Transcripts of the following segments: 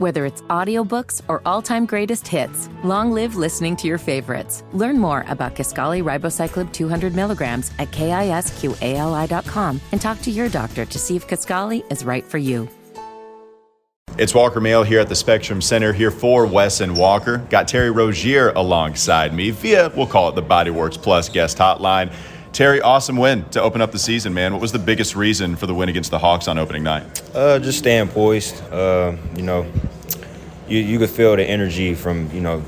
Whether it's audiobooks or all-time greatest hits, long live listening to your favorites. Learn more about Kisqali Ribociclib 200 milligrams at kisqali.com and talk to your doctor to see if Kisqali is right for you. It's Walker Mehl here at the Spectrum Center here for Wes and Walker. Got Terry Rozier alongside me via, we'll call it the Bodyworks Plus guest hotline. Terry, awesome win to open up the season, man. What was the biggest reason for the win against the Hawks on opening night? Uh, just staying poised. Uh, you know, you, you could feel the energy from, you know,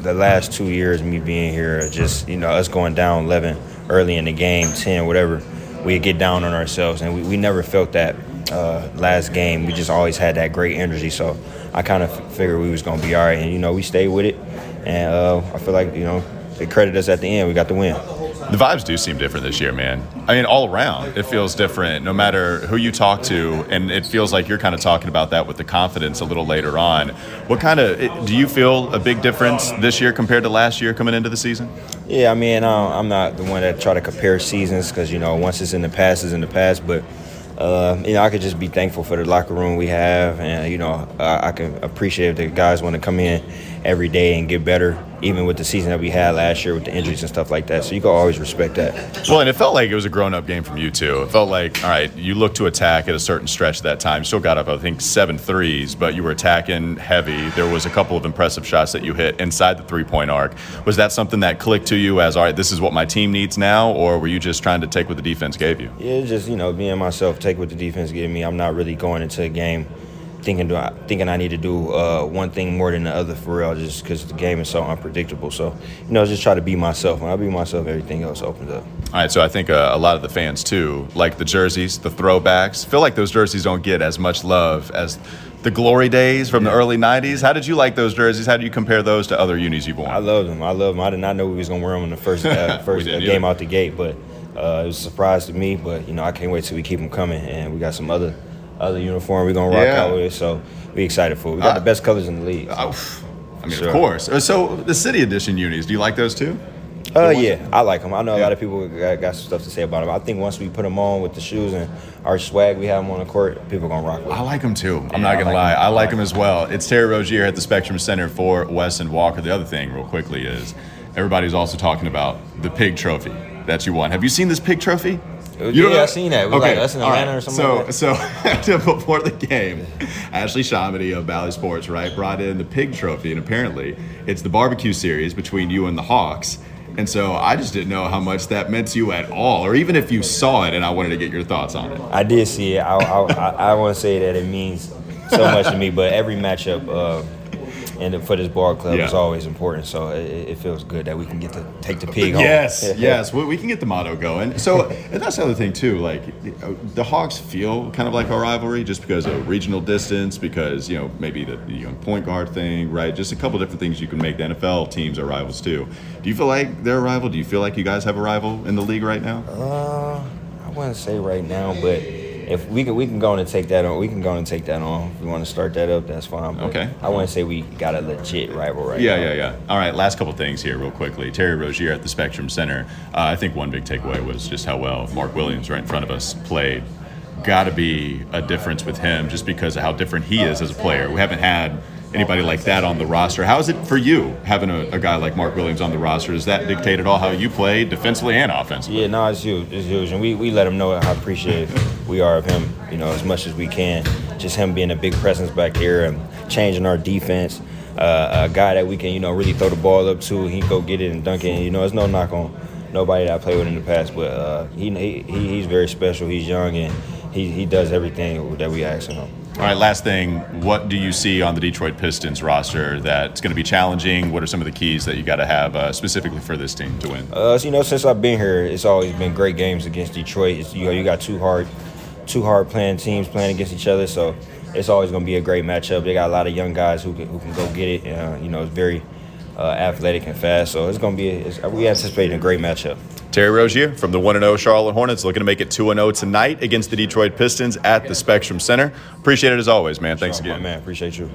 the last two years, me being here, just, you know, us going down 11 early in the game, 10, whatever. We get down on ourselves, and we, we never felt that uh, last game. We just always had that great energy. So I kind of figured we was going to be all right. And, you know, we stayed with it. And uh, I feel like, you know, they credit us at the end. We got the win. The vibes do seem different this year, man. I mean, all around, it feels different no matter who you talk to. And it feels like you're kind of talking about that with the confidence a little later on. What kind of, do you feel a big difference this year compared to last year coming into the season? Yeah, I mean, I'm not the one that try to compare seasons because, you know, once it's in the past, it's in the past. But uh, you know, I could just be thankful for the locker room we have, and you know, I, I can appreciate if the guys want to come in every day and get better, even with the season that we had last year with the injuries and stuff like that. So you can always respect that. Well, and it felt like it was a grown-up game from you too. It felt like, all right, you looked to attack at a certain stretch that time. Still got up, I think, seven threes, but you were attacking heavy. There was a couple of impressive shots that you hit inside the three-point arc. Was that something that clicked to you as, all right, this is what my team needs now, or were you just trying to take what the defense gave you? Yeah, just you know, being myself, take what the defense gave me. I'm not really going into a game thinking do I, thinking I need to do uh, one thing more than the other for real, just because the game is so unpredictable. So you know, just try to be myself. When I be myself, everything else opens up. All right, so I think uh, a lot of the fans too, like the jerseys, the throwbacks, feel like those jerseys don't get as much love as the glory days from the early '90s. How did you like those jerseys? How do you compare those to other unis you've worn? I love them. I love them. I did not know we was gonna wear them in the first uh, first uh, game out the gate, but uh, it was a surprise to me. But you know, I can't wait till we keep them coming, and we got some other other uniform we're gonna rock yeah. out with it. So we excited for. It. We got uh, the best colors in the league. So. I mean, sure. of course. Uh, so the city edition unis, do you like those too? Uh, yeah, I like them. I know a lot of people got, got, some stuff to say about them. I think once we put them on with the shoes and our swag we have them on the court, people are gonna rock with them. I like them too. I'm not gonna like lie. Them. I like them as well. It's Terry Rozier at the Spectrum Center for Wes and Walker. The other thing, real quickly, is everybody's also talking about the pig trophy that you won. Have you seen this pig trophy? You yeah, I seen that. We okay. like us in Atlanta right. or something. So, like so before the game, Ashley ShahAhmadi of Bally Sports, right, brought in the pig trophy, and apparently it's the barbecue series between you and the Hawks. And so I just didn't know how much that meant to you at all, or even if you saw it, and I wanted to get your thoughts on it. I did see it. I, I, I, I want to say that it means so much to me, but every matchup. Uh, and for this ball club yeah. is always important. So it, it, feels good that we can get to take the pig home. Yes, yes, we, we can get the motto going. So and that's the other thing too. Like the Hawks feel kind of like a rivalry just because of regional distance, because you know maybe the, the young point guard thing, right? Just a couple different things you can make the NFL teams are rivals too. Do you feel like they're a rival? Do you feel like you guys have a rival in the league right now? Uh, I wouldn't say right now, but if we can we can go and take that on, we can go and take that on. If we want to start that up, that's fine. But okay. I wouldn't say we got a legit rival right yeah, now. Yeah, yeah, yeah. All right, last couple things here, real quickly. Terry Rozier at the Spectrum Center. Uh, I think one big takeaway was just how well Mark Williams, right in front of us, played. Got to be a difference with him, just because of how different he is as a player. We haven't had anybody like that on the roster. How is it for you having a, a, guy like Mark Williams on the roster? Does that dictate at all how you play defensively and offensively? Yeah, no, it's huge. It's huge, and we, we let him know how appreciative we are of him. You know, as much as we can. Just him being a big presence back here and changing our defense. Uh, a guy that we can, you know, really throw the ball up to. He go get it and dunk it. You know, it's no knock on nobody that I played with in the past, but uh, he, he he's very special. He's young and he, he does everything that we ask him. All right, last thing. What do you see on the Detroit Pistons roster that's going to be challenging? What are some of the keys that you got to have uh, specifically for this team to win? Uh, you know, since I've been here, it's always been great games against Detroit. It's, you know, you got two hard, two hard playing teams playing against each other, so it's always going to be a great matchup. They got a lot of young guys who can who can go get it. Uh, you know, it's very uh, athletic and fast, so it's going to be. A, we anticipate a great matchup. Terry Rozier from the 1 0 Charlotte Hornets looking to make it 2 0 tonight against the Detroit Pistons at the Spectrum Center. Appreciate it as always, man. Thanks again. Man, appreciate you.